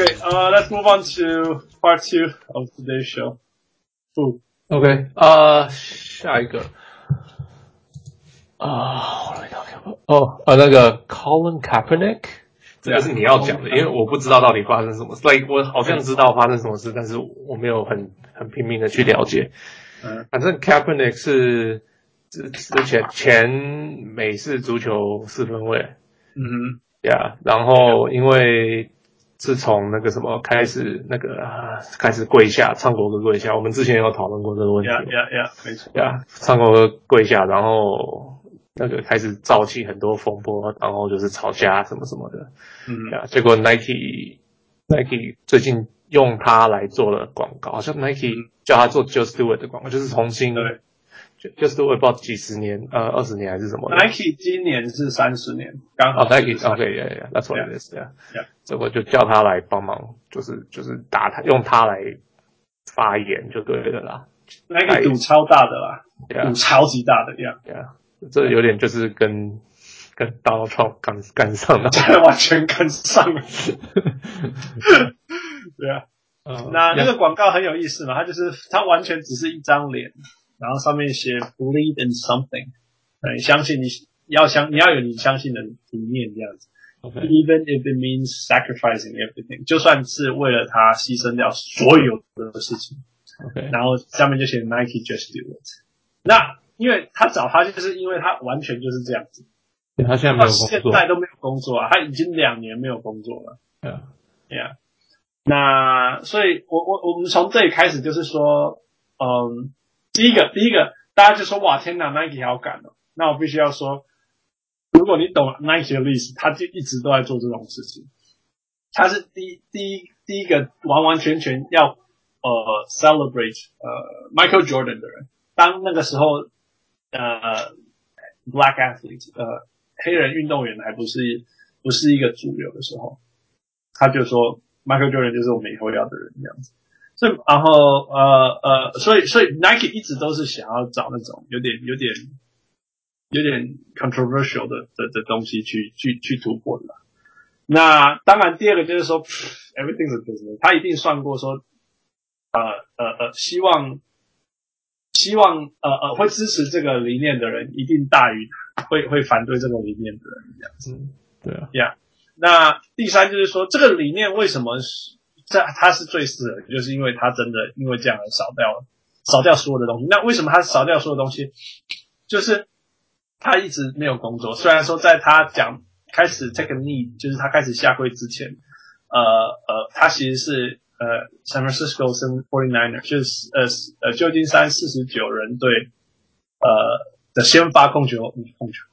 Okay, uh, let's move on to part two of today's show. Ooh. OK，呃，下一个啊，我来看看哦，呃，那个 Colin Kaepernick，这个是你要讲的，因为我不知道到底发生什么事。Like 我好像知道发生什么事，但是我没有很很拼命的去了解。嗯，反正 Kaepernick 是之之前前美式足球四分卫。嗯哼，呀，然后因为。是从那个什么开始，那个、啊、开始跪下唱国歌跪下。我们之前有讨论过这个问题。呀呀呀，没错。呀，唱国歌跪下，然后那个开始造起很多风波，然后就是吵架什么什么的。嗯。呀，结果 Nike Nike 最近用它来做了广告，好像 Nike 叫他做 Just Do It 的广告，就是重新。对。就是我也不知道几十年，呃，二十年还是什么。Nike 今年是三十年，刚好。Nike OK，Yeah，Yeah，That's what it is。Yeah，这我就叫他来帮忙，就是就是打他，用他来发言就对了啦。Nike 赌超大的啦，赌超级大的，Yeah，Yeah，这有点就是跟跟 Donald Trump 赶赶上了，完全跟上了。对啊，那那个广告很有意思嘛，它就是它完全只是一张脸。然后上面写 believe in something，对，相信你要相你要有你相信的理念这样子。Okay.Even if it means sacrificing everything，就算是为了他牺牲掉所有的事情。OK，然后下面就写 Nike just do it。那因为他找他就是因为他完全就是这样子。他现在没有工作。现在都没有工作啊，他已经两年没有工作了。对啊，对啊。那所以我我我们从这里开始就是说，嗯。第一个，第一个，大家就说哇，天哪，Nike 好赶哦。那我必须要说，如果你懂 Nike 的历史，他就一直都在做这种事情。他是第一第一第一个完完全全要呃 celebrate 呃 Michael Jordan 的人。当那个时候呃 Black athlete 呃黑人运动员还不是不是一个主流的时候，他就说 Michael Jordan 就是我们以后要的人这样子。所以，然后，呃，呃，所以，所以，Nike 一直都是想要找那种有点、有点、有点 controversial 的的的东西去去去突破的。那当然，第二个就是说，everything's a business，他一定算过说，呃呃呃，希望希望呃呃会支持这个理念的人，一定大于会会反对这个理念的人这样子。嗯，对啊。Yeah。那第三就是说，这个理念为什么是？这他是最适合，就是因为他真的因为这样而少掉了，少掉所有的东西。那为什么他少掉所有东西？就是他一直没有工作。虽然说在他讲开始 take a knee，就是他开始下跪之前，呃呃，他其实是呃 San Francisco 49ers，就是呃呃旧金山四十九人队呃的先发控球控球，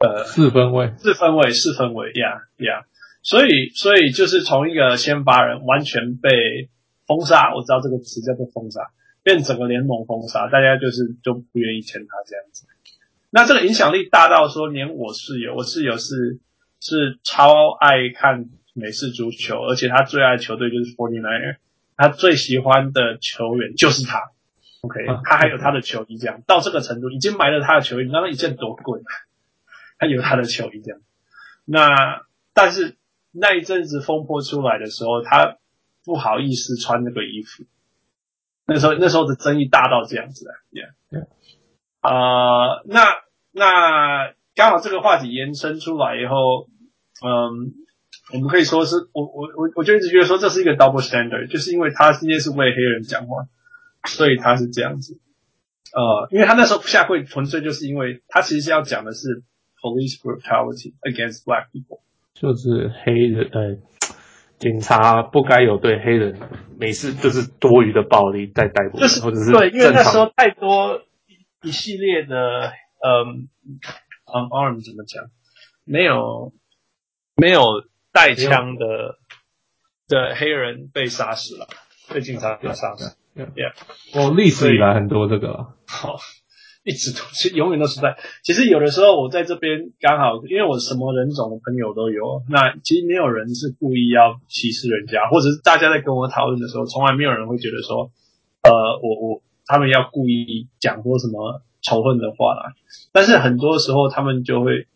呃四分位四分位四分卫呀呀。所以，所以就是从一个先发人完全被封杀，我知道这个词叫做封杀，变整个联盟封杀，大家就是就不愿意签他这样子。那这个影响力大到说，连我室友，我室友是是超爱看美式足球，而且他最爱球队就是 Forty Niner，他最喜欢的球员就是他。OK，他还有他的球衣，这样到这个程度，已经买了他的球衣，你知道那一件多贵吗？他有他的球衣这样，那但是。那一阵子风波出来的时候，他不好意思穿那个衣服。那时候，那时候的争议大到这样子啊，yeah, yeah. 呃，那那刚好这个话题延伸出来以后，嗯，我们可以说是我我我我就一直觉得说这是一个 double standard，就是因为他今天是为黑人讲话，所以他是这样子。呃，因为他那时候下跪，纯粹就是因为他其实是要讲的是 police brutality against black people。就是黑人呃，警察不该有对黑人，每次就是多余的暴力在逮捕，就是或者是对，因为那时候太多一,一系列的嗯，unarmed 怎么讲，没有没有带枪的的黑人被杀死了，被警察给杀死，yeah，哦，历史以来很多这个，好。一直都是永远都是在。其实有的时候我在这边刚好，因为我什么人种的朋友都有。那其实没有人是故意要歧视人家，或者是大家在跟我讨论的时候，从来没有人会觉得说，呃，我我他们要故意讲说什么仇恨的话啦。但是很多时候他们就会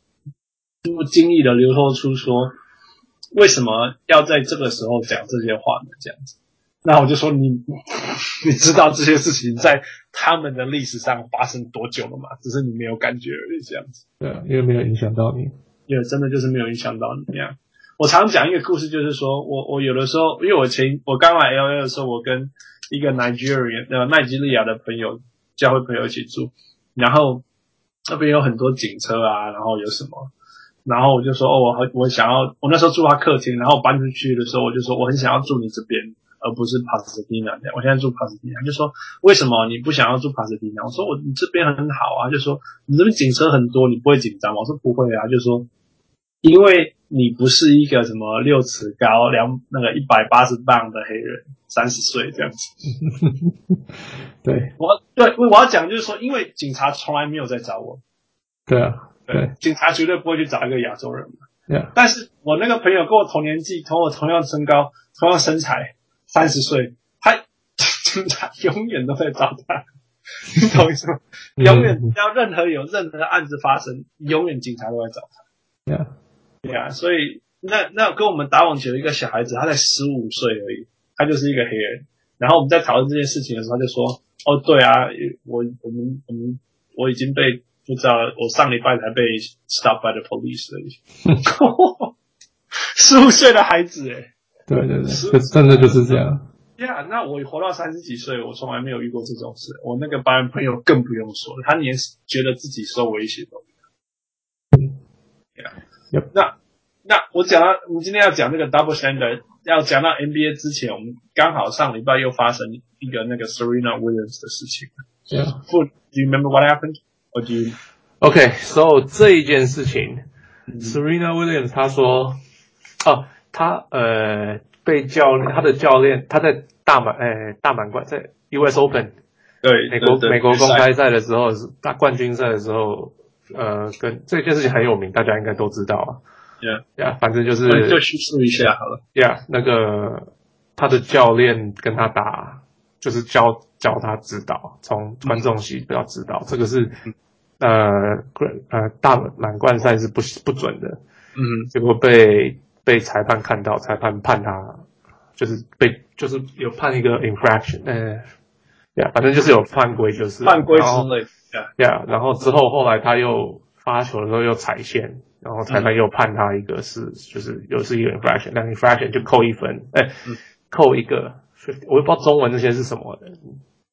不经意的流露出说，为什么要在这个时候讲这些话呢？这样子，那我就说你你知道这些事情在他们的历史上发生多久了吗？只是你没有感觉而已，这样子。对啊，因为没有影响到你。也真的就是没有影响到你。这样，我常讲一个故事，就是说我我有的时候，因为我前我刚来 LA 的时候，我跟一个 Nigerian 呃奈及利亚的朋友教会朋友一起住，然后那边有很多警车啊，然后有什么。然后我就说，哦，我很我想要，我那时候住他客厅，然后搬出去的时候，我就说我很想要住你这边，而不是帕斯蒂娜。我现在住帕斯蒂娜，就说为什么你不想要住帕斯蒂娜？我说我你这边很好啊，就说你这边警车很多，你不会紧张吗？我说不会啊，就说因为你不是一个什么六尺高、两那个一百八十磅的黑人，三十岁这样子。对，我对我要讲就是说，因为警察从来没有在找我。对啊。对，警察绝对不会去找一个亚洲人嘛。对啊。但是我那个朋友跟我同年纪，同我同样身高，同样身材，三十岁，他 警察永远都在找他，你懂意思吗？永远只要任何有任何的案子发生，永远警察都在找他。对啊，对啊。所以那那跟我们打网球一个小孩子，他才十五岁而已，他就是一个黑人。然后我们在讨论这件事情的时候，他就说：“哦，对啊，我我们我们我已经被。”不知道，我上礼拜才被 stop by the police 而已。十五岁的孩子，哎，对对对，真的就是这样。呀、yeah，那我活到三十几岁，我从来没有遇过这种事。我那个白人朋友更不用说了，他连觉得自己受威胁都没有。对啊，那那我讲到，我们今天要讲那个 double standard，要讲到 NBA 之前，我们刚好上礼拜又发生一个那个 Serena Williams 的事情。Yeah. Do you remember what happened? OK，so、okay, 这一件事情、嗯、，Serena Williams 他说，哦，他呃被教练，他的教练，他在大满，呃大满贯在 US Open，对，美国美国公开赛的时候，大冠军赛的时候，呃，跟这件事情很有名，大家应该都知道啊。Yeah，呀，反正就是就叙述一下好了。Yeah，那个他的教练跟他打，就是教教他指导，从观众席不要指导，这个是。呃，呃，大满贯赛是不不准的，嗯，结果被被裁判看到，裁判判他就是被就是有判一个 infraction，呃，呀，反正就是有犯规，就是犯规之类，呀，然后之后后来他又发球的时候又踩线，然后裁判又判他一个是、嗯、就是又是一个 infraction，那 infraction 就扣一分，哎、嗯，扣一个，我也不知道中文这些是什么的。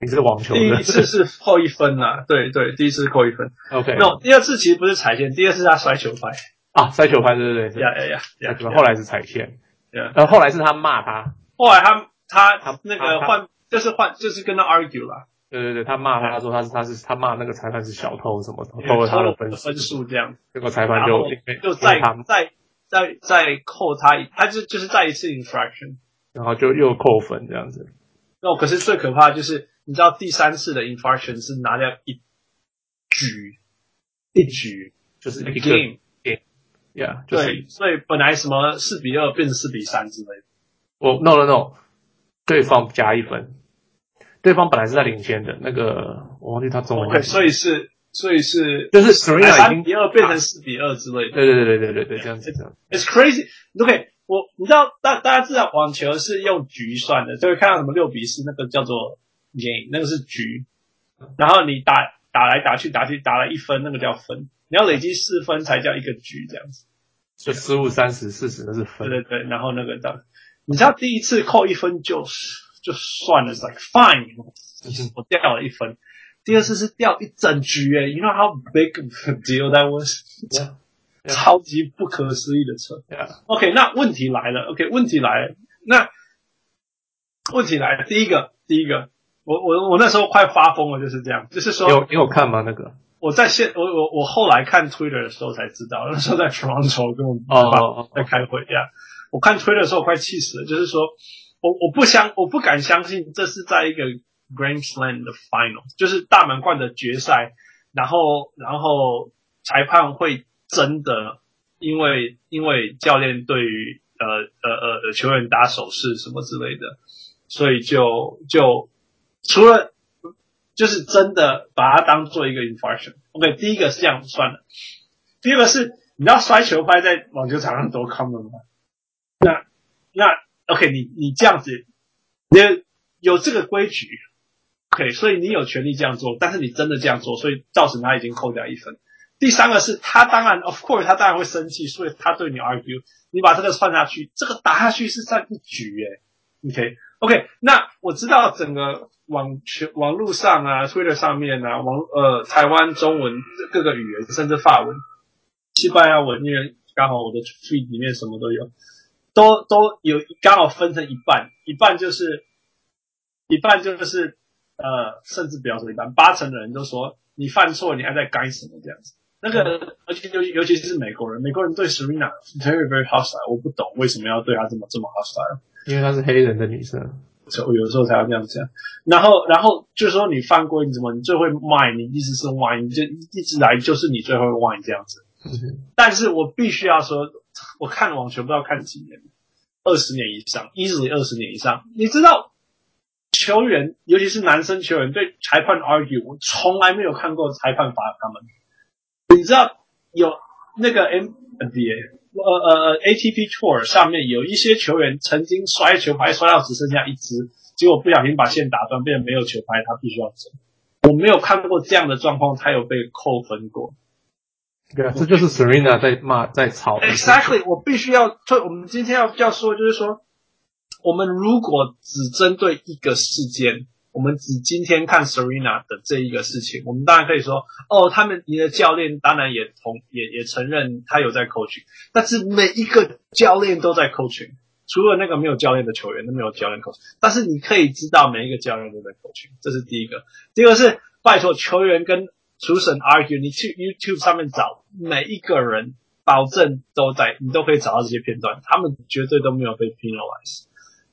你是网球的，第一次是扣一分啊，对对，第一次扣一分。OK，那、no, 第二次其实不是踩线，第二次是他摔球拍啊，摔球拍，对对对，呀呀呀后来是踩线？然后后来是他骂他，后来他他他那个换就是换就是跟他 argue 了，对对对，他骂他，他说他是他是他骂那个裁判是小偷什么偷了他的分分数这样，结果裁判就就再再再再扣他，他就就是再一次 infraction，然后就又扣分这样子。那、可是最可怕就是。你知道第三次的 infraction 是拿掉一局，一局就是一个 game，yeah，对，所以本来什么四比二变成四比三之类的。我、oh,，no no no，对方加一分，对方本来是在领先的，那个我忘记他中文。对，所以是，所以是，就是 three 三比二变成四比二之类的。对对对对对对对，这样子这样。It's crazy. OK，我你知道大大家知道网球是用局算的，就会看到什么六比四，那个叫做。game 那个是局，然后你打打来打去打去打了一分，那个叫分。你要累积四分才叫一个局，这样子。就十五、三十、四十，那是分。对对对，然后那个叫，你知道第一次扣一分就就算了，like fine，我掉了一分。第二次是掉一整局诶，you know how big a deal that was？、Yeah. Yeah. 超级不可思议的车。Yeah. OK，那问题来了。OK，问题来了。那问题来了，第一个，第一个。我我我那时候快发疯了，就是这样，就是说，有你有看吗？那个我在现我我我后来看 Twitter 的时候才知道，那时候在 Toronto 跟我爸爸在开会呀。我看 Twitter 的时候我快气死了，就是说我我不相我不敢相信这是在一个 Grand Slam 的 Final，就是大满贯的决赛，然后然后裁判会真的因为因为教练对于呃呃呃球员打手势什么之类的，所以就就。除了就是真的把它当做一个 infraction。OK，第一个是这样算的。第二个是，你知道摔球拍在网球场上多 common 吗？那那 OK，你你这样子，你有这个规矩，OK，所以你有权利这样做，但是你真的这样做，所以造成他已经扣掉一分。第三个是他当然，of course，他当然会生气，所以他对你 argue，你把这个算下去，这个打下去是算一局诶 OK OK，那我知道整个网全网络上啊，Twitter 上面啊，网呃台湾中文各个语言，甚至法文、西班牙文，因为刚好我的 tweet 里面什么都有，都都有刚好分成一半，一半就是一半就是呃，甚至不要说一半，八成的人都说你犯错，你还在干什么这样子。那个，而且尤尤其是美国人，美国人对 Serena very very hostile，我不懂为什么要对他这么这么 hostile，因为她是黑人的女生，所以我有时候才要这样讲。然后，然后就是说你犯规，你怎么你最会骂你，一直是骂你，就一直来就是你最会骂你这样子。但是我必须要说，我看网球不知道看几年，二十年以上，easily 二十年以上。你知道，球员尤其是男生球员对裁判 argue，我从来没有看过裁判罚他们。你知道有那个 NBA 呃呃呃 ATP Tour 上面有一些球员曾经摔球拍摔到只剩下一只，结果不小心把线打断，变成没有球拍，他必须要走。我没有看过这样的状况，他有被扣分过。对啊，这就是 Serena 在骂在吵。Exactly，我必须要，所以我们今天要要说，就是说，我们如果只针对一个事件。我们只今天看 Serena 的这一个事情，我们当然可以说，哦，他们你的教练当然也同也也承认他有在 coaching，但是每一个教练都在 coaching，除了那个没有教练的球员都没有教练 coach，但是你可以知道每一个教练都在 coaching，这是第一个。第二个是拜托球员跟主审 argue，你去 YouTube 上面找每一个人，保证都在，你都可以找到这些片段，他们绝对都没有被 penalize。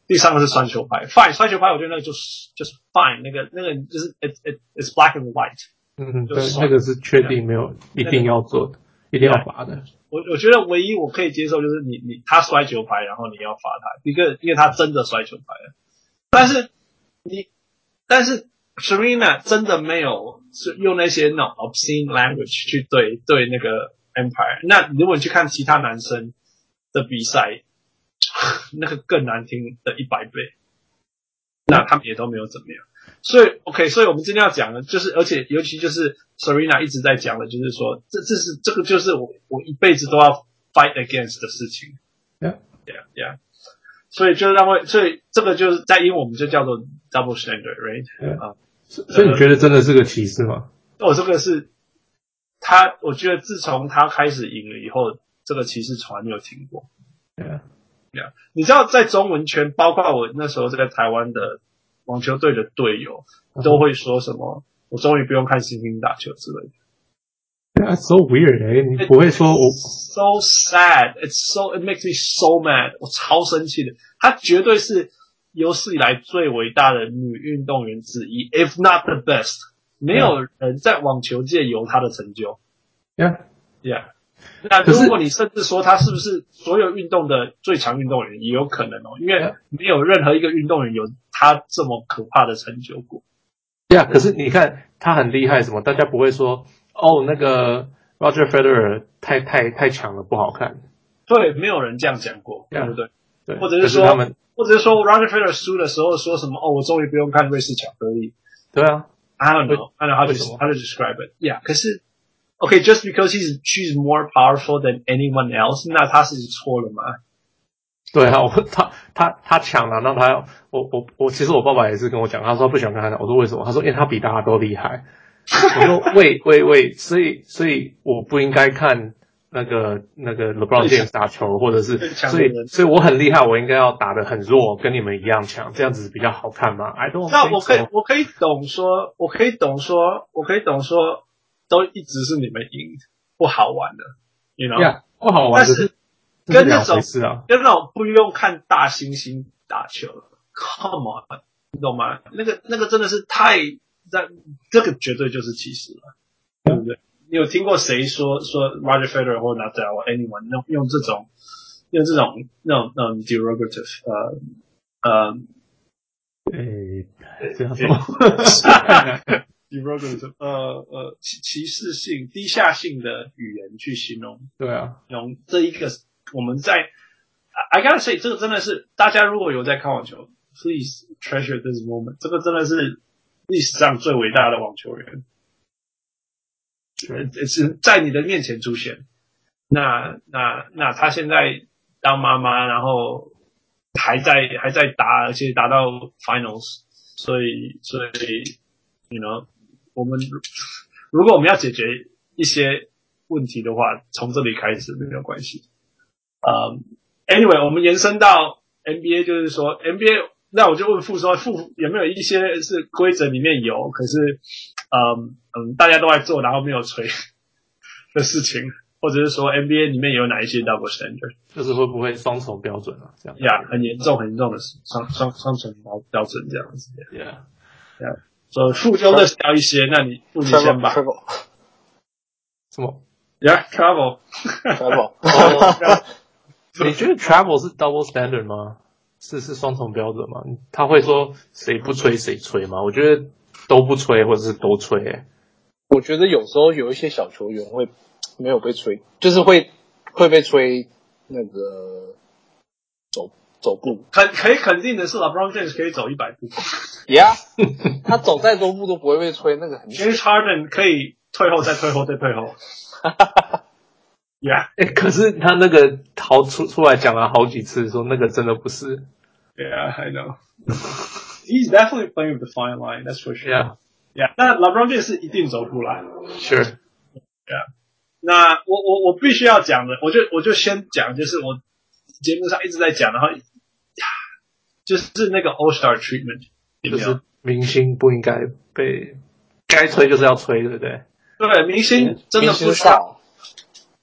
第三个是摔球拍，fine，摔球拍，我觉得那个就是就是 fine，那个那个就是 it it it's black and white，嗯嗯，对，那个是确定没有一定要做的，一定要罚的。我我觉得唯一我可以接受就是你你他摔球拍，然后你要罚他，一个因为他真的摔球拍了，但是你但是 Serena 真的没有是用那些那种 obscene language 去对对那个 Empire，那如果你去看其他男生的比赛。那个更难听的一百倍，那他们也都没有怎么样，所以 OK，所以我们今天要讲的，就是而且尤其就是 Serena 一直在讲的，就是说这这是这个就是我我一辈子都要 fight against 的事情，Yeah Yeah Yeah，所以就让会，所以这个就是在英文我们就叫做 double standard，right？啊 Yeah.，所以你觉得真的是个歧视吗？我这个是他，我觉得自从他开始赢了以后，这个歧视从来没有停过，Yeah。Yeah. 你知道，在中文圈，包括我那时候在台湾的网球队的队友，都会说什么：“我终于不用看星星打球之类的。” That's so weird，哎，你不会说我 so sad，it's so it makes me so mad，我超生气的。她绝对是有史以来最伟大的女运动员之一，if not the best。没有人在网球界有她的成就。Yeah，yeah。那如果你甚至说他是不是所有运动的最强运动员，也有可能哦，因为没有任何一个运动员有他这么可怕的成就过。对啊，可是你看他很厉害，什么大家不会说哦，那个 Roger Federer 太太太强了，不好看。对，没有人这样讲过，对不对？对，或者是说，或者是说 Roger Federer 输的时候说什么哦，我终于不用看瑞士巧克力。对啊，I don't know，I don't know how to how to describe it。Yeah，可是。OK，just because he's she's more powerful than anyone else，那他是错了吗？对啊，我他他他抢了，那他我我我其实我爸爸也是跟我讲，他说他不喜欢看他，我说为什么？他说因为他比大家都厉害。我说 喂喂喂，所以所以我不应该看那个那个 LeBron James 打球，或者是所以所以我很厉害，我应该要打得很弱，跟你们一样强，这样子比较好看吗？I don't。那我可以我可以懂说，我可以懂说，我可以懂说。都一直是你们赢，不好玩的，you know? Yeah, 不好玩。但是跟那种跟那种不用看大猩猩打球，Come on，你懂吗？那个那个真的是太在，这个绝对就是歧视了，对不对？你有听过谁说说 Roger Federer 或 Nadal 或 anyone 用用这种用这种那种那种 derogative 呃呃，诶，这样说。呃呃歧歧视性、低下性的语言去形容，对啊，用这一个我们在 I gotta say，这个真的是大家如果有在看网球，please treasure this moment。这个真的是历史上最伟大的网球员，是在你的面前出现。那那那他现在当妈妈，然后还在还在打，而且打到 finals，所以所以，you know，我们如果我们要解决一些问题的话，从这里开始没有关系。嗯、um,，anyway，我们延伸到 NBA，就是说 NBA，那我就问傅说，傅有没有一些是规则里面有，可是嗯嗯大家都在做，然后没有吹的事情。或者是说 NBA 里面有哪一些 double standard，就是会不会双重标准啊？这样呀，yeah, 很严重很严重的是双双双重标标准这样子。Yeah，yeah，所以副就再小一些，那你傅你先吧。什么？Yeah，travel，travel。你觉得 travel 是 double standard 吗？是是双重标准吗？他会说谁不吹谁吹吗？我觉得都不吹，或者是都吹、欸。我觉得有时候有一些小球员会。没有被吹，就是会会被吹那个走走步。肯可以肯定的是，LeBron James 可以走一百步。Yeah，他走再多步都不会被吹，那个很。James Harden 可以退后再退后再退后。Yeah，哎，可是他那个逃出出来讲了好几次，说那个真的不是。Yeah, I know. He's definitely playing with the fine line. That's for sure. Yeah, yeah. 那 LeBron James 是一定走不来。Sure. Yeah. 那我我我必须要讲的，我就我就先讲，就是我节目上一直在讲，然后就是那个 All Star Treatment，就是明星不应该被该吹就是要吹，对不对？对，明星真的不少。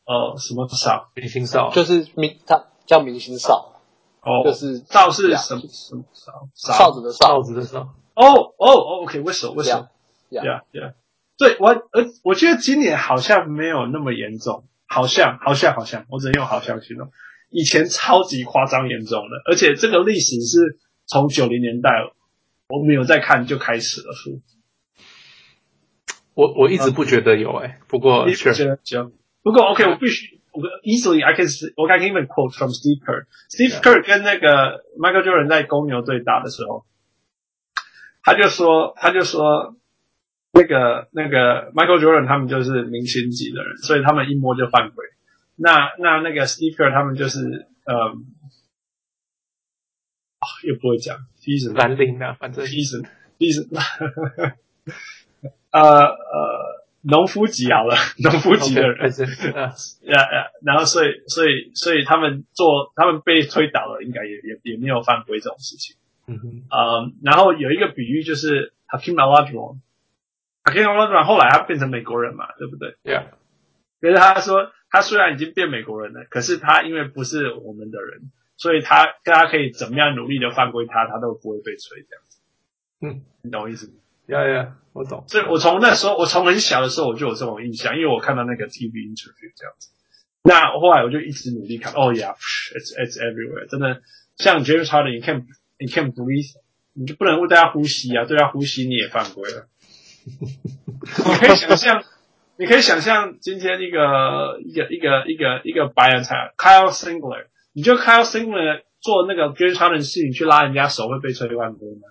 哦，什么少？明星少就是明，他叫明星少。哦，就是少是什么什么少？少子的少，少子的少。哦哦哦，OK，为什么？为什么？Yeah，Yeah。对我，呃，我觉得今年好像没有那么严重，好像，好像，好像，我只能用好像形容。以前超级夸张严重的，而且这个历史是从九零年代我没有在看就开始了。我我一直不觉得有哎、不过觉得行。不过 OK，我必须我 easily I can 我 I can even quote from Steve Kerr。Steve Kerr 跟那个 Michael Jordan 在公牛队打的时候，他就说，他就说。那个那个 Michael Jordan 他们就是明星级的人，所以他们一摸就犯规。那那那个 Steve Kerr 他们就是呃、哦，又不会讲，第一是蓝领的，反正第一是第一是呃呃农夫级好了，农夫级的人，呀呀，然后所以所以所以他们做他们被推倒了，应该也也也没有犯规这种事情。嗯哼，呃，然后有一个比喻就是 Hakeem Olajuwon。Hakeem Olajuwon 后来他变成美国人嘛，对不对？Yeah。可是他说，他虽然已经变美国人了，可是他因为不是我们的人，所以他大家可以怎么样努力的犯规他，他都不会被吹这样子。嗯，你懂我意思吗？Yeah, yeah，我懂。所以我从那时候，我从很小的时候我就有这种印象，因为我看到那个 TV interview 这样子。那后来我就一直努力看。Oh yeah，it's it's everywhere。真的，像 James Harden，你看你看 breathe，你就不能为大家呼吸啊，对他呼吸你也犯规了。你可以想象，你可以想象今天一个一个一个一个一个白人才 Kyle Singler，你就 Kyle Singler 做那个 James Harden 的事情去拉人家手会被吹犯规吗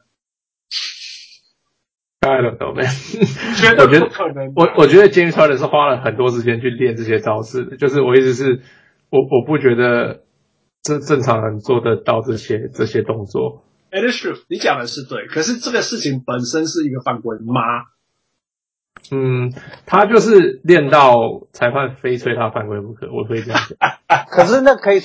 ？I don't know man，绝对不可能。我我觉得 James Harden 是花了很多时间去练这些招式的，就是我一直是，我我不觉得这正常人做得到这些这些动作。It is true，你讲的是对，可是这个事情本身是一个犯规吗？嗯，他就是练到裁判非吹他犯规不可，我会这样讲。可是那可以，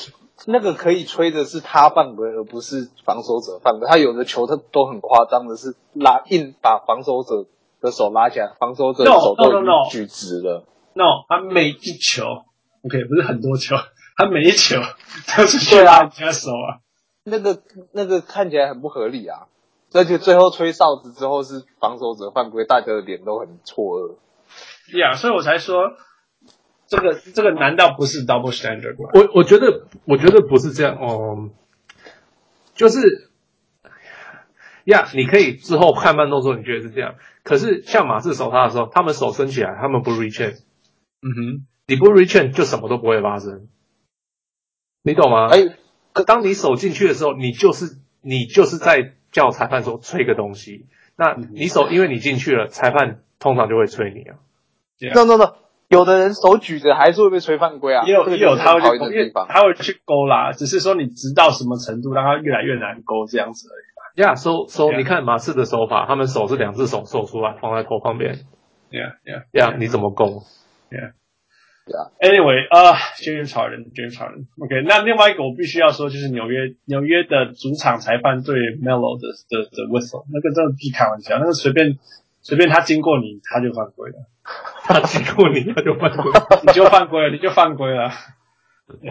那个可以吹的是他犯规，而不是防守者犯规。他有的球他都很夸张的是拉硬把防守者的手拉起来，防守者的手都举直了。No，, no, no, no. no 他每一球，OK，不是很多球，他每一球都是去拉人家手啊。那个那个看起来很不合理啊。而且最后吹哨子之后是防守者犯规，大家的脸都很错愕。呀，所以我才说，这个这个难道不是 double standard 吗？我我觉得我觉得不是这样哦，就是呀，yeah, 你可以之后看慢动作，你觉得是这样。可是像马刺守他的时候，他们手伸起来，他们不 reach in。嗯哼，你不 reach in 就什么都不会发生，你懂吗？哎。可当你手进去的时候，你就是你就是在叫裁判说吹个东西。那你手因为你进去了，裁判通常就会吹你啊。no no no，有的人手举着还是会被吹犯规啊。也有也有他会去为他会去勾啦，只是说你直到什么程度让他越来越难勾这样子而已。呀，收收，你看马刺的手法，他们手是两只手手出来放在头旁边。Yeah yeah yeah，你怎么勾？Yeah yeah。Anyway，呃，James Harden，James Harden，OK。那另外一个我必须要说，就是纽约纽约的主场裁判对 Melo 的的的 whistle，那个真的不是开玩笑，那个随便随便他经过你他就犯规了，他经过你他就犯规，你就犯规了，你就犯规了。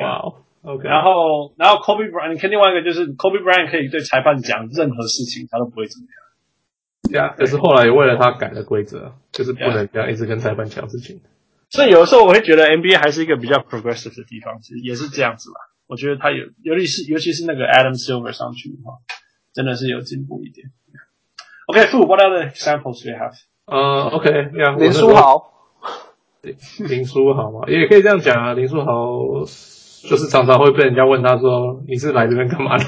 哇哦。OK，然后，然后 Kobe Bryant，你看另外一个就是 Kobe Bryant 可以对裁判讲任何事情，他都不会怎么样。对啊，可是后来也为了他改了规则，就是不能这样一直跟裁判讲事情。所以有的时候我会觉得 NBA 还是一个比较 progressive 的地方，其实也是这样子吧。我觉得他有，尤其是尤其是那个 Adam Silver 上去的话，真的是有进步一点。OK，Fu，what other examples do you have？呃，OK，林书豪，林书豪嘛，也可以这样讲啊，林书豪。就是常常会被人家问他说：“你是来这边干嘛的？”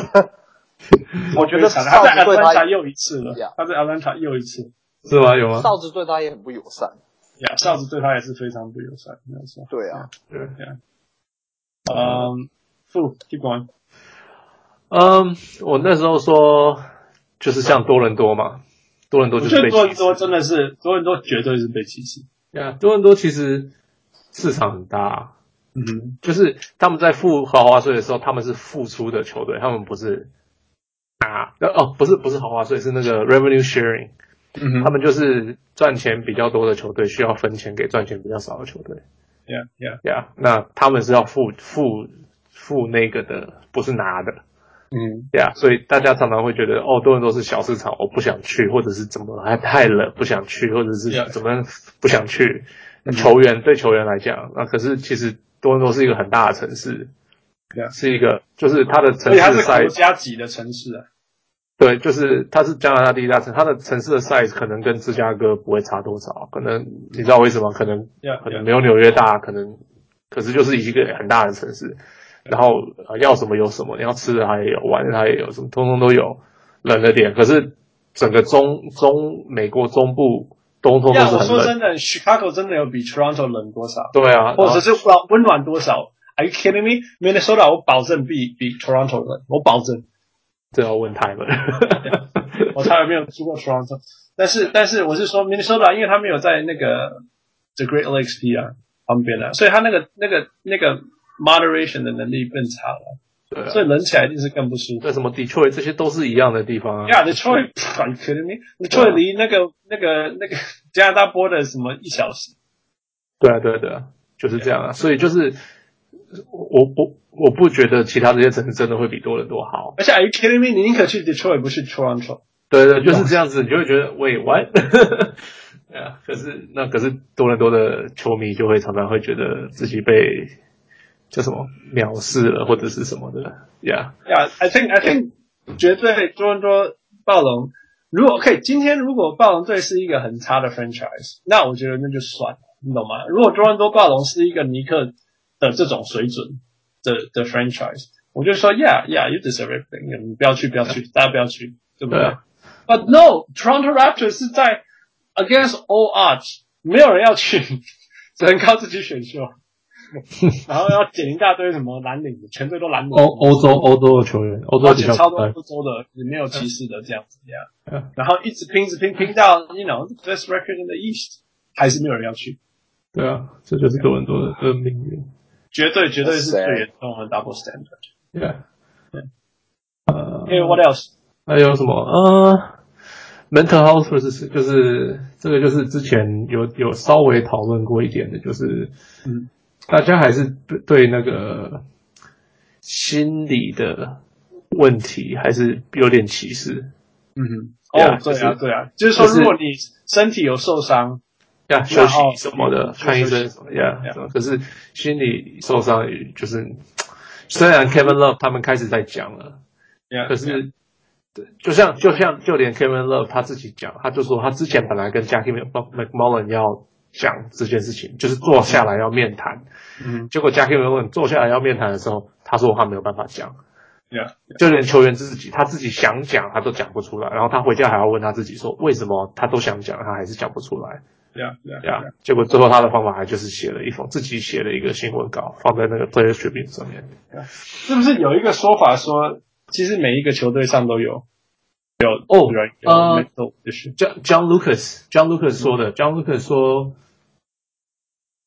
我觉得他在阿兰塔又一次了，他在阿兰塔又一次，是吗？有吗？哨子对他也很不友善，呀，哨子对他也是非常不友善，没错。对啊，对呀。嗯，Fu keep going。嗯，我那时候说，就是像多伦多嘛，多伦多就是被歧视。多伦多真的是多伦多绝对是被歧视。呀，多伦多其实市场很大。嗯哼，就是他们在付豪华税的时候，他们是付出的球队，他们不是啊，哦，不是不是豪华税，是那个 revenue sharing，嗯，他们就是赚钱比较多的球队需要分钱给赚钱比较少的球队，yeah yeah. Yeah，那他们是要付付付那个的，不是拿的，嗯，yeah，所以大家常常会觉得哦，多伦多是小市场，我不想去，或者是怎么还太冷不想去，或者是怎么不想去，球员对球员来讲，那可是其实。多伦多是一个很大的城市，对啊，是一个，就是它的城市是国家级的城市啊。对，就是它是加拿大第一大城，它的城市的 size 可能跟芝加哥不会差多少，可能你知道为什么？可能可能没有纽约大，可能可是就是一个很大的城市。然后要什么有什么，你要吃的它也有，玩的它也有，什么通通都有。冷了点，可是整个中中美国中部。东通都是很冷。我说真的，Chicago 真的有比 Toronto 冷多少？对啊，或者是温温暖多少？Are you kidding me? Minnesota 我保证比比 Toronto 冷，我保证。这要问他们。我从来没有住过 Toronto，但是但是我是说 Minnesota，因为他没有在那个 The Great Lakes 啊旁边啊，所以他那个那个那个 moderation 的能力更差了。对、啊，所以冷起来一定是更不舒服。那什么 Detroit 这些都是一样的地方啊。Yeah, Detroit，Are you kidding me？Detroit 离那个那个那个加拿大 border 什么一小时？对啊，对啊，对啊，就是这样啊。所以就是我我我不觉得其他这些城市真的会比多伦多好。而且 Are you kidding me？你宁可去 Detroit 不去 Toronto？对对，就是这样子，你就会觉得 Wait what？对啊，可是那可是多伦多的球迷就会常常会觉得自己被。叫什么藐视了，或者是什么的？Yeah，Yeah，I think I think 绝对多伦多暴龙，如果可以，今天如果暴龙队是一个很差的 franchise，那我觉得那就算了，你懂吗？如果多伦多暴龙是一个尼克的这种水准的的 franchise，我就说 Yeah，Yeah，you deserve everything，你不要去，不要去大家不要去，对不对？Yeah.But no，Toronto Raptors 是在 against all odds，没有人要去，只能靠自己选秀。然后要捡一大堆什么蓝领的，全队都蓝领。欧欧洲欧洲的球员，欧洲超多欧洲的，也没有歧视的这样子这样。然后一直拼，一直拼，拼到 you know best record in the East，还是没有人要去。对啊，这就是多伦多的的命运。绝对绝对是最严重的 double standard。对啊。对。呃，What else？还有什么？呃，mental health 是就是这个就是之前有有稍微讨论过一点的，就是嗯。大家还是对对那个心理的问题还是有点歧视。嗯哼，哦，对啊，对啊，就是说，如果你身体有受伤，要休息什么的，看医生什么呀？可是心理受伤，就是虽然 Kevin Love 他们开始在讲了，可是就像就像就连 Kevin Love 他自己讲，他就说他之前本来跟 Jackie McMullen 要讲这件事情，就是坐下来要面谈。嗯，结果 Jackie Malone 坐下来要面谈的时候，他说他没有办法讲。Yeah, yeah. 就连球员自己，他自己想讲，他都讲不出来。然后他回家还要问他自己说，为什么他都想讲，他还是讲不出来。Yeah, yeah, yeah. yeah. 结果最后他的方法还就是写了一封自己写了一个新闻稿，放在那个 Players Tribune 上面。Yeah. 是不是有一个说法说，其实每一个球队上都有有哦，呃，就是 John John Lucas John Lucas 说的、嗯、，John Lucas 说。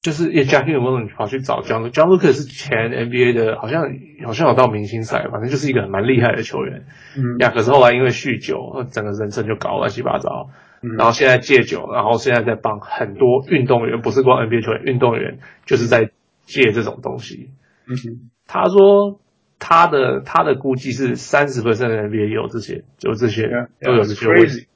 就是也 Jackie Malone 跑去找 John John Lucas 是前 NBA 的，好像好像有到明星赛，反正就是一个蛮厉害的球员。嗯，呀，可是后来因为酗酒，整个人生就搞乱七八糟。嗯，然后现在戒酒，然后现在在帮很多运动员，不是光 NBA 球员，运动员就是在戒这种东西。嗯哼，他说他的他的估计是三十 percent 的 NBA 有这些，就这些都有这些问题，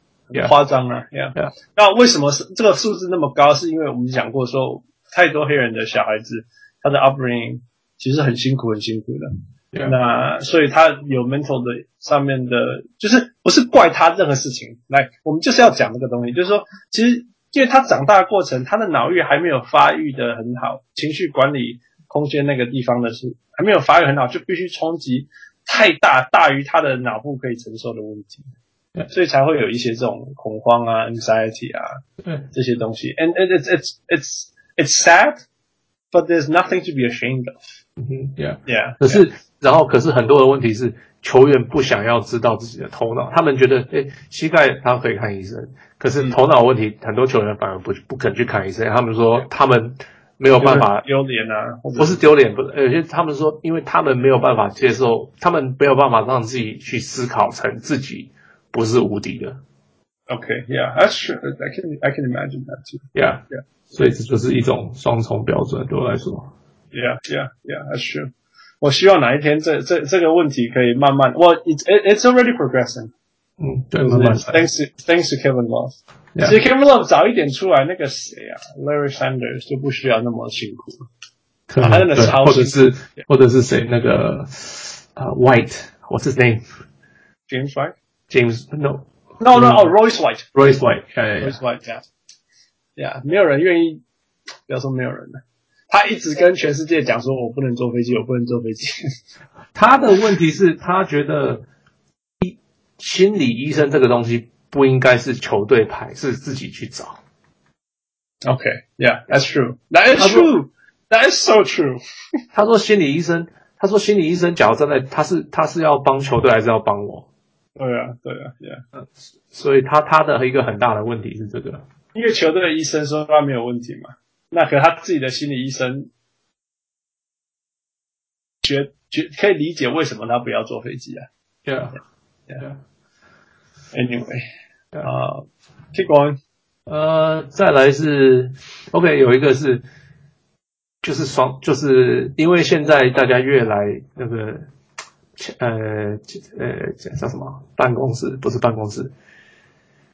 夸张啊，Yeah, yeah. 那为什么是这个数字那么高？是因为我们讲过说。太多黑人的小孩子，他的 upbringing 其实很辛苦，很辛苦的。那所以他有 mental 的上面的，就是不是怪他任何事情。来，我们就是要讲这个东西，就是说，其实因为他长大的过程，他的脑域还没有发育的很好，情绪管理空间那个地方的是还没有发育很好，就必须冲击太大，大于他的脑部可以承受的问题。所以才会有一些这种恐慌啊，anxiety 啊.这些东西。And it's it's it's It's sad, but there's nothing to be ashamed of. 嗯哼，Yeah, Yeah. 可是，然后，可是很多的问题是，球员不想要知道自己的头脑，他们觉得，诶，膝盖他可以看医生，可是头脑问题，很多球员反而不不肯去看医生。他们说，他们没有办法丢脸啊，不是丢脸，不是，有些他们说，因为他们没有办法接受，他们没有办法让自己去思考成自己不是无敌的。Okay, yeah, that's true. I can I can imagine that too. Yeah, yeah. 所以这就是一种双重标准，对我来说。Yeah, yeah, yeah, that's true. 我希望哪一天这这这个问题可以慢慢，Well, it's it's already progressing. 嗯，对，慢慢。Thanks to Thanks to Kevin Love. 其实 Kevin Love 早一点出来，那个谁啊，Larry Sanders 就不需要那么辛苦。可能对，或者是或者是谁那个呃 White，What's his name？James White. James No. No, no, oh, Royce White. Royce White. Yeah, Royce White. Yeah. Yeah，没有人愿意，不要说没有人了。 他一直跟全世界讲说：“我不能坐飞机，我不能坐飞机。”他的问题是，他觉得医心理医生这个东西不应该是球队派，是自己去找。OK，Yeah，that's true. That is true. That is so true. 他说心理医生，他说心理医生，假如站在他是他是要帮球队，还是要帮我？对啊，对啊，Yeah。所以他他的一个很大的问题是这个。因为球队的医生说他没有问题嘛，那可他自己的心理医生觉觉可以理解为什么他不要坐飞机啊？Yeah, yeah. Anyway, 啊，keep going。呃，再来是 OK，有一个是就是双，就是因为现在大家越来那个呃呃叫什么办公室不是办公室，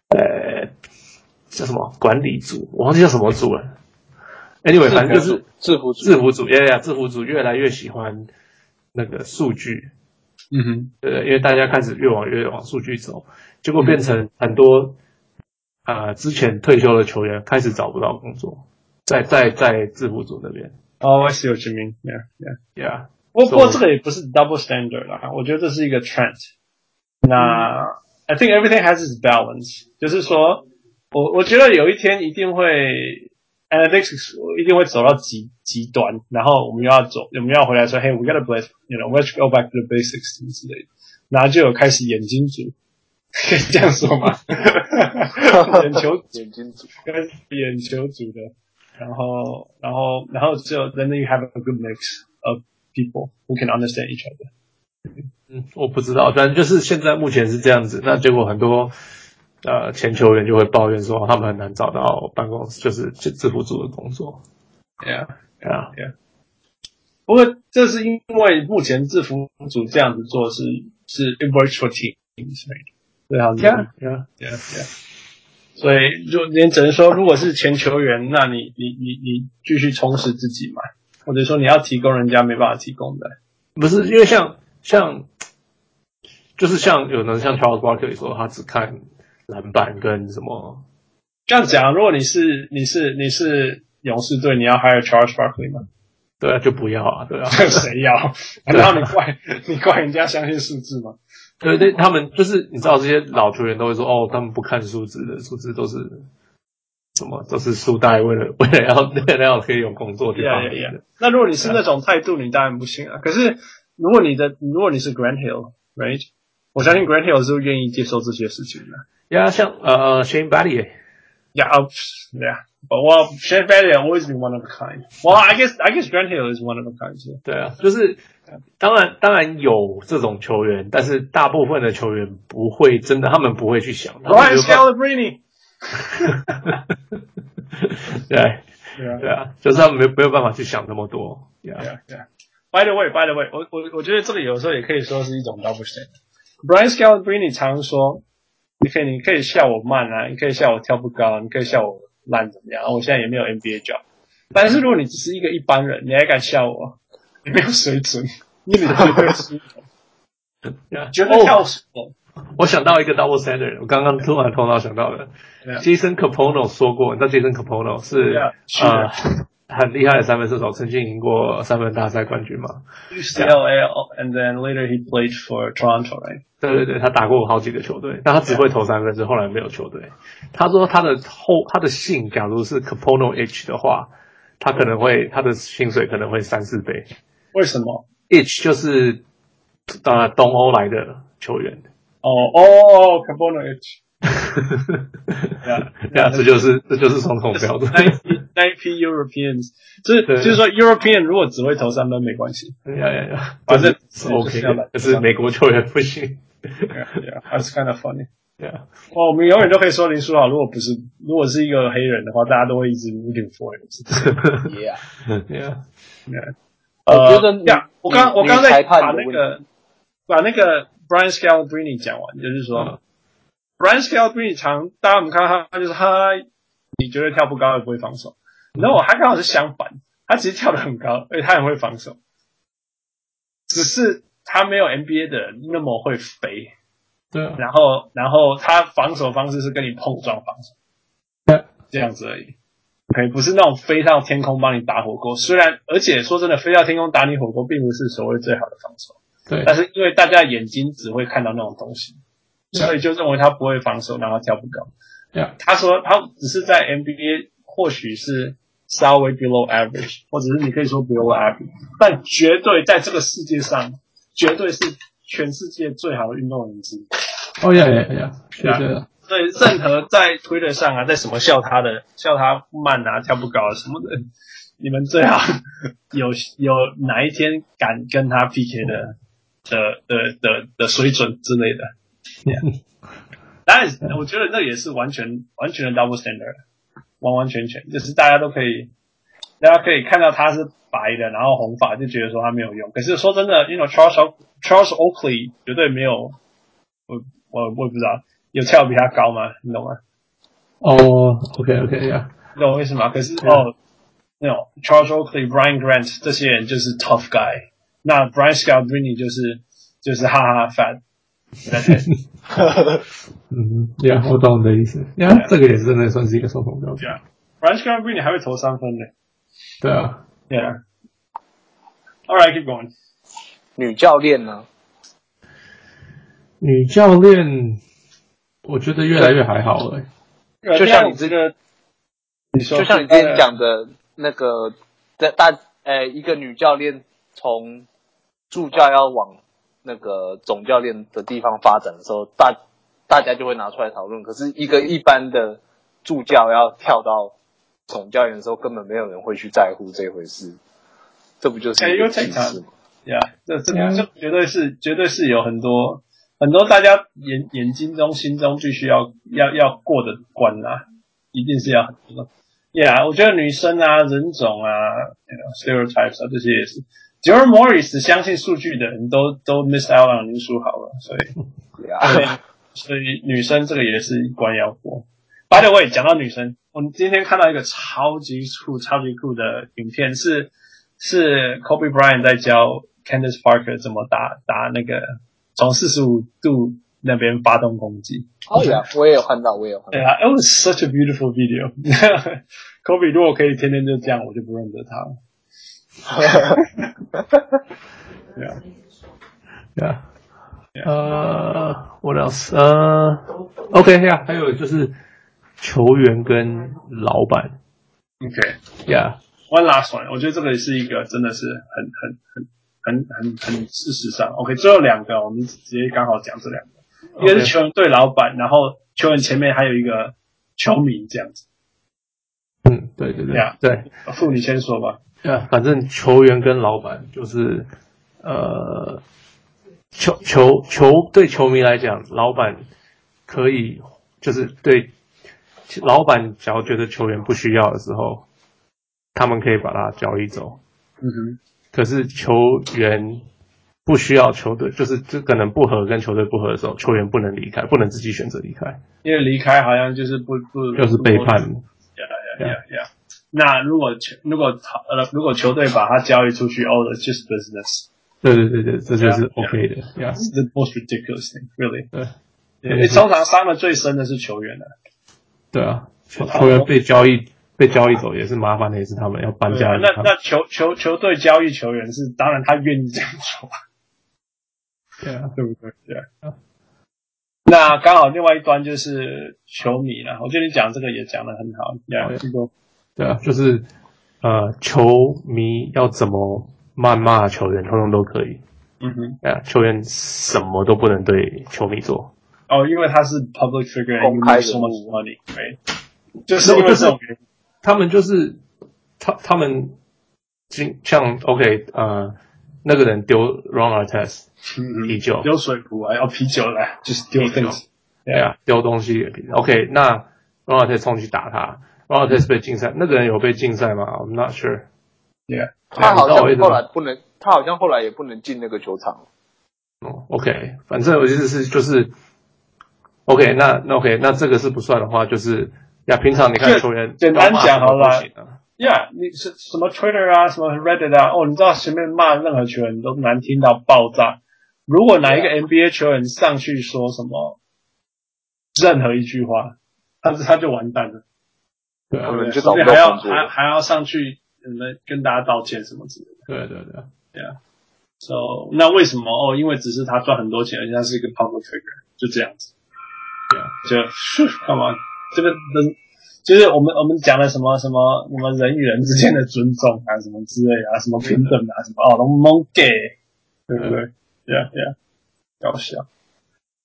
呃。叫什么管理组？我忘记叫什么组了。Anyway，反正就是制服组。制服组，哎呀，制服组越来越喜欢那个数据。嗯哼，对，因为大家开始越往越往数据走，结果变成很多啊、呃，之前退休的球员开始找不到工作，在在在制服组那边。哦，我是有证明。Yeah，Yeah，Yeah。不过不过这个也不是 double standard 啦，我觉得这是一个 trend。那、嗯、I think everything has its balance，就是说。我我觉得有一天一定会，analytics 一定会走到极极端，然后我们又要走，我们要回来说，Hey，we gotta play，you know，let's go back to the basics 什么之类的，然后就有开始眼睛组，可以这样说吗？眼球眼睛组，跟眼球组的，然后然后然后就 then you have a good mix of people who can understand each other。嗯，我不知道，反正就是现在目前是这样子，那结果很多。呃，前球员就会抱怨说，他们很难找到办公室，就是制服组的工作。Yeah，Yeah，Yeah。不过这是因为目前制服组这样子做是是 virtual teams，对啊，Yeah，Yeah，Yeah，Yeah。所以就你只能说，如果是前球员，那你你你你继续充实自己嘛，或者说你要提供人家没办法提供的。不是因为像像，就是像有人像 Charles Barkley 说，他只看。篮板跟什么这样讲，如果你是你是你是勇士队，你要 hire Charles Barkley 吗？对啊，就不要啊，对啊，谁要？难道你怪 你怪人家相信数字吗？对对，他们就是你知道这些老球员都会说哦，他们不看数字的，数字都是什么？都是书呆，为了为了要为了要可以有工作地方。Yeah, yeah, yeah. 那如果你是那种态度，你当然不行啊。可是如果你的如果你是 Grant Hill，right？我相信 Grant Hill 是愿意接受这些事情的。呀，像呃 Shane Battier，yeah，yeah。But well, Shane Battier always been one of a kind. Well, I guess I guess Grant Hill is one of a kind too. 对啊，就是当然当然有这种球员，但是大部分的球员不会真的，他们不会去想。Brian Scalabrine。对对啊对啊，就是他们没没有办法去想那么多。Yeah yeah yeah. By the way, by the way，我我我觉得这个有时候也可以说是一种 double standard。Brian Scalabrine 常说，你可以你可以笑我慢啊，你可以笑我跳不高，你可以笑我。烂怎么样？我现在也没有 NBA job，但是如果你只是一个一般人，你还敢笑我？你没有水准，你绝对输，绝对跳水。我想到一个 double standard，我刚刚突然头脑想到的，Jason Kapono 说过，你知道 Jason Kapono 是呃很厉害的三分射手，曾经赢过三分大赛冠军嘛？UCLA，and then later he played for Toronto，right？对对对，他打过好几个球队，但他只会投三分，是后来没有球队。他说他的后他的姓，假如是 Capono H 的话，他可能会他的薪水可能会三四倍。为什么？H 就是呃东欧来的球员。哦哦，Capono H。呀 呀，这就是这就是双重标准。那一批 Europeans，就是就是说 European 如果只会投三分没关系。呀呀呀，反正是 OK 的，可是美国球员不行。Yeah, yeah, that's kind of funny. Yeah. 哦，我们永远都可以说林书豪，如果不是，如果是一个黑人的话，大家都会一直 rooting for him. Yeah, yeah, yeah. 我觉得，呀，我刚我刚在把那个把那个 Brian Scalabrine 讲完，就是说，Brian Scalabrine 常大家我们看他，他就是他，你觉得跳不高也不会防守，然后我还刚好是相反，他其实跳得很高，而且他很会防守，只是。他没有 NBA 的人那么会飞，对，然后然后他防守方式是跟你碰撞防守，对，这样子而已，可以不是那种飞到天空帮你打火锅。虽然，而且说真的，飞到天空打你火锅并不是所谓最好的防守，对，但是因为大家眼睛只会看到那种东西，所以就认为他不会防守，然后跳不高。对，他说他只是在 NBA 或许是稍微 below average，或者是你可以说 below average，但绝对在这个世界上。绝对是全世界最好的运动员之一。哦呀呀呀，对的。所以任何在 Twitter 上啊，在什么笑他的、笑他慢啊、跳不高啊什么的，你们最好 有有哪一天敢跟他 PK 的的的的的水准之类的。当然，我觉得那也是完全完全的 double standard，完完全全就是大家都可以，大家可以看到他是。白的，然后红发就觉得说他没有用。可是说真的，因为 Charles Charles Oakley 绝对没有，我我我也不知道有跳比他高吗？你懂吗？哦、oh,，OK OK 呀、yeah.，你懂我意思吗？可是哦，那种 Charles Oakley、Brian Grant 这些人就是 tough guy，那 Brian Scalabrine 就是就是哈哈 fat。嗯，呀，我懂你的意思。呀、yeah,，这个也是真的算是一个双重标准。Brian Scalabrine 还会投三分呢。对啊。Yeah. All right, keep going. 女教练呢？女教练，我觉得越来越还好了。就像你这个，你说，就像你之前讲的那个，在大呃，一个女教练从助教要往那个总教练的地方发展的时候，大大家就会拿出来讨论。可是，一个一般的助教要跳到。总教练的时候，根本没有人会去在乎这回事，这不就是一个歧视吗？呀，这这这绝对是绝对是有很多很多大家眼眼睛中心中必须要要要过的关啊，一定是要很多。Yeah，我觉得女生啊、人种啊、you know, stereotypes 啊这些也是。Jerome Morris 相信数据的人都都 miss out on 林书豪了，所以，yeah. 所以女生这个也是一关要过。By the way，讲到女生。我们今天看到一个超级酷、超级酷的影片，是是 Kobe Bryant 在教 Candace Parker 怎么打打那个从四十五度那边发动攻击。哦呀，我也有看到，我也有看到。对啊，It was such a beautiful video。Kobe 如果可以天天就这样，我就不认得他了。对啊，对啊。呃，What else？呃，OK，yeah，还有就是球员跟老板。OK，yeah，one last one。我觉得这个也是一个真的是很很很很很很事实上。OK，最后两个我们直接刚好讲这两个，一个是球员对老板，然后球员前面还有一个球迷这样子。嗯，对对对，yeah, 对。傅，你先说吧。对啊，反正球员跟老板就是呃。球球球对球迷来讲，老板可以就是对老板，只要觉得球员不需要的时候，他们可以把他交易走。嗯哼。可是球员不需要球队，就是这可能不合跟球队不合的时候，球员不能离开，不能自己选择离开。因为离开好像就是不不就是背叛。呀呀呀呀！那如果球如果呃如果球队把他交易出去，all the just business。对对对对，这就是 OK 的。Yeah, the most ridiculous thing, really. 对，你通常伤的最深的是球员的。对啊，球球员被交易被交易走也是麻烦的，也是他们要搬家。那那球球球队交易球员是当然他愿意这样做。对啊，对不对？对啊。那刚好另外一端就是球迷了。我觉得你讲这个也讲的很好。Yeah，这个对啊，就是呃，球迷要怎么？谩骂球员，通通都可以。嗯哼，啊，球员什么都不能对球迷做。哦，因为他是 public figure，公开的。money，对，就是因为这种原因，他们就是他他们经像 OK 呃那个人丢 Ron Artest 啤酒，丢水壶啊，要啤酒来，就是丢东西，对啊，丢东西。OK，那 Ron Artest 冲去打他 Artest 被禁赛，那个人有被禁赛吗？I'm not sure。Yeah，他好像后来不能，他好像后来也不能进那个球场。哦，OK，反正我意思是就是，OK，那那 OK，那这个是不算的话，就是呀，平常你看球员简单讲好了，Yeah，你是什么 Twitter 啊，什么 Reddit 啊，哦，你知道前面骂任何球员都难听到爆炸。如果哪一个 NBA 球员上去说什么任何一句话，他他就完蛋了，对啊，就还要还还要上去。能跟大家道歉什么之类的？对对对，对啊。So 那为什么？哦，因为只是他赚很多钱，而且他是一个 public figure，就这样子。对啊，就干嘛？这个人就是我们我们讲的什么什么什么人与人之间的尊重啊，什么之类啊，什么平等啊，什么哦，都蒙给，对不对？对啊对啊，搞笑。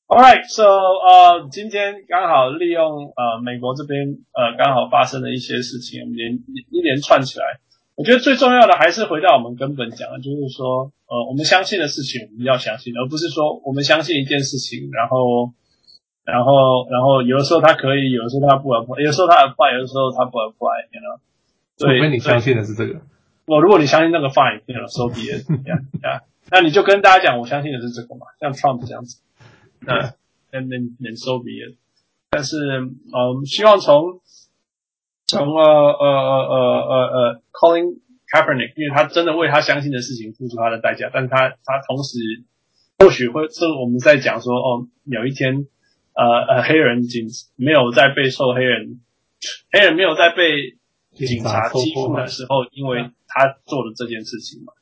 Alright，so，呃，今天刚好利用呃美国这边呃刚好发生的一些事情，连一连串起来。我觉得最重要的还是回到我们根本讲的，就是说，呃，我们相信的事情，我们要相信，而不是说我们相信一件事情，然后，然后，然后有的时候它可以，有的时候它不有的时候它 apply，有的时候它不 apply，你知道？除非你相信的是这个。我如果你相信那个 fine，你了，so be it，呀呀，那你就跟大家讲，我相信的是这个嘛，像 Trump 这样子，那那那那 so be it。但是，嗯，希望从。从呃呃呃呃呃 Colin Kaepernick，因为他真的为他相信的事情付出他的代价，但是他他同时或许会是我们在讲说哦，有一天呃呃黑人警没有在被受黑人黑人没有在被警察欺负的时候，因为他做了这件事情嘛，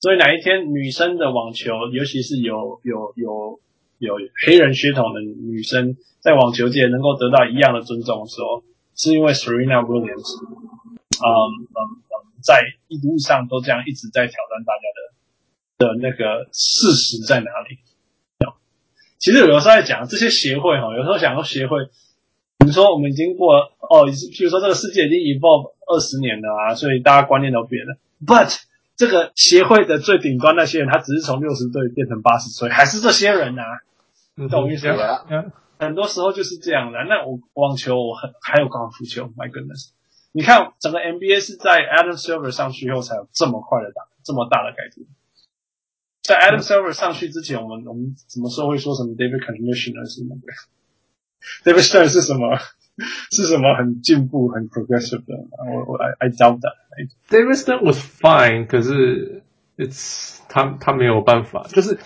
所以哪一天女生的网球，尤其是有有有有黑人血统的女生在网球界能够得到一样的尊重的时候。是因为 Serena Williams，嗯嗯嗯，在一路上都这样一直在挑战大家的的那个事实在哪里？其实有时候在讲这些协会哈，有时候想说协会，比如说我们已经过哦，比如说这个世界已经 evolve 二十年了啊，所以大家观念都变了。But 这个协会的最顶端那些人，他只是从六十岁变成八十岁，还是这些人呐、啊？你懂意思吗？嗯。很多时候就是这样的。那我网球，我很还有高尔夫球，My goodness！你看整个 NBA 是在 Adam Silver 上去以后才有这么快的打这么大的改变。在 Adam Silver 上去之前，我们我们什么时候会说什么 David Conditioner 是那个 David Stern 是什么是什么很进步很 progressive 的？我我 I I doubt that。David Stern was fine，可是 it's 他他没有办法，就是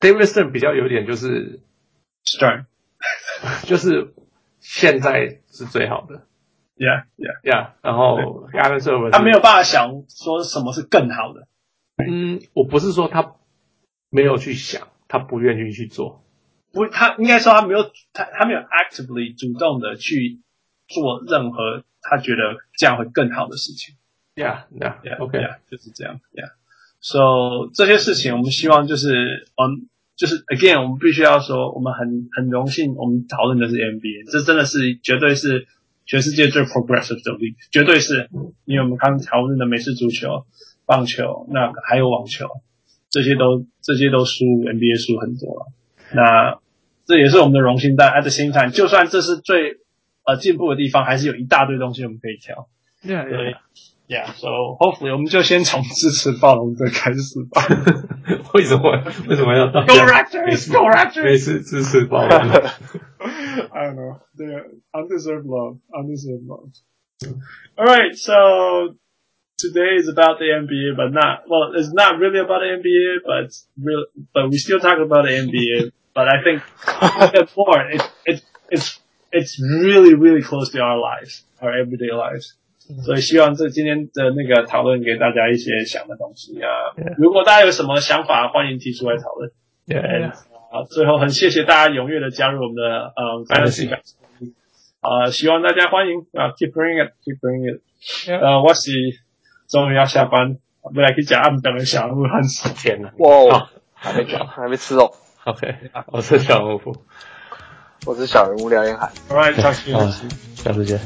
David Stern 比较有点就是。Stern，就是现在是最好的。Yeah, yeah, yeah。然后 Silver 他没有办法想说什么是更好的。嗯，我不是说他没有去想，他不愿意去做。不，他应该说他没有，他他没有 actively 主动的去做任何他觉得这样会更好的事情。Yeah, yeah, yeah, OK，yeah, 就是这样。Yeah。So 这些事情我们希望就是，嗯，就是 again，我们必须要说，我们很很荣幸，我们讨论的是 NBA，这真的是绝对是全世界最 progressive 的 league，绝对是。因为我们刚讨论的美式足球。棒球，那个还有网球，这些都这些都输 NBA 输很多了。那这也是我们的荣幸，但 at the same time，就算这是最呃进步的地方，还是有一大堆东西我们可以挑。Yeah, yeah. So hopefully，我们就先从支持暴龙队开始吧。为什么为什么要 Go Raptors？Go Raptors！每次支持暴龙。 I don't know. The undeserved love. Undeserved love. All right. So. Today is about the NBA, but not well. It's not really about the NBA, but it's real. But we still talk about the NBA. but I think more. It, it, it's it's really really close to our lives, our everyday lives. 所以希望这今天的那个讨论给大家一些想的东西啊。如果大家有什么想法，欢迎提出来讨论。Yeah. 啊，最后很谢谢大家踊跃的加入我们的呃 Fantasy 啊，希望大家欢迎啊，keep bringing it, keep bringing it。呃，我是。终于要下班，未来可以讲暗等的小人物汉斯。天呐，哇，还没讲，还没吃哦。OK，我是小人物，我是小人物廖彦海。All right，下期下次见。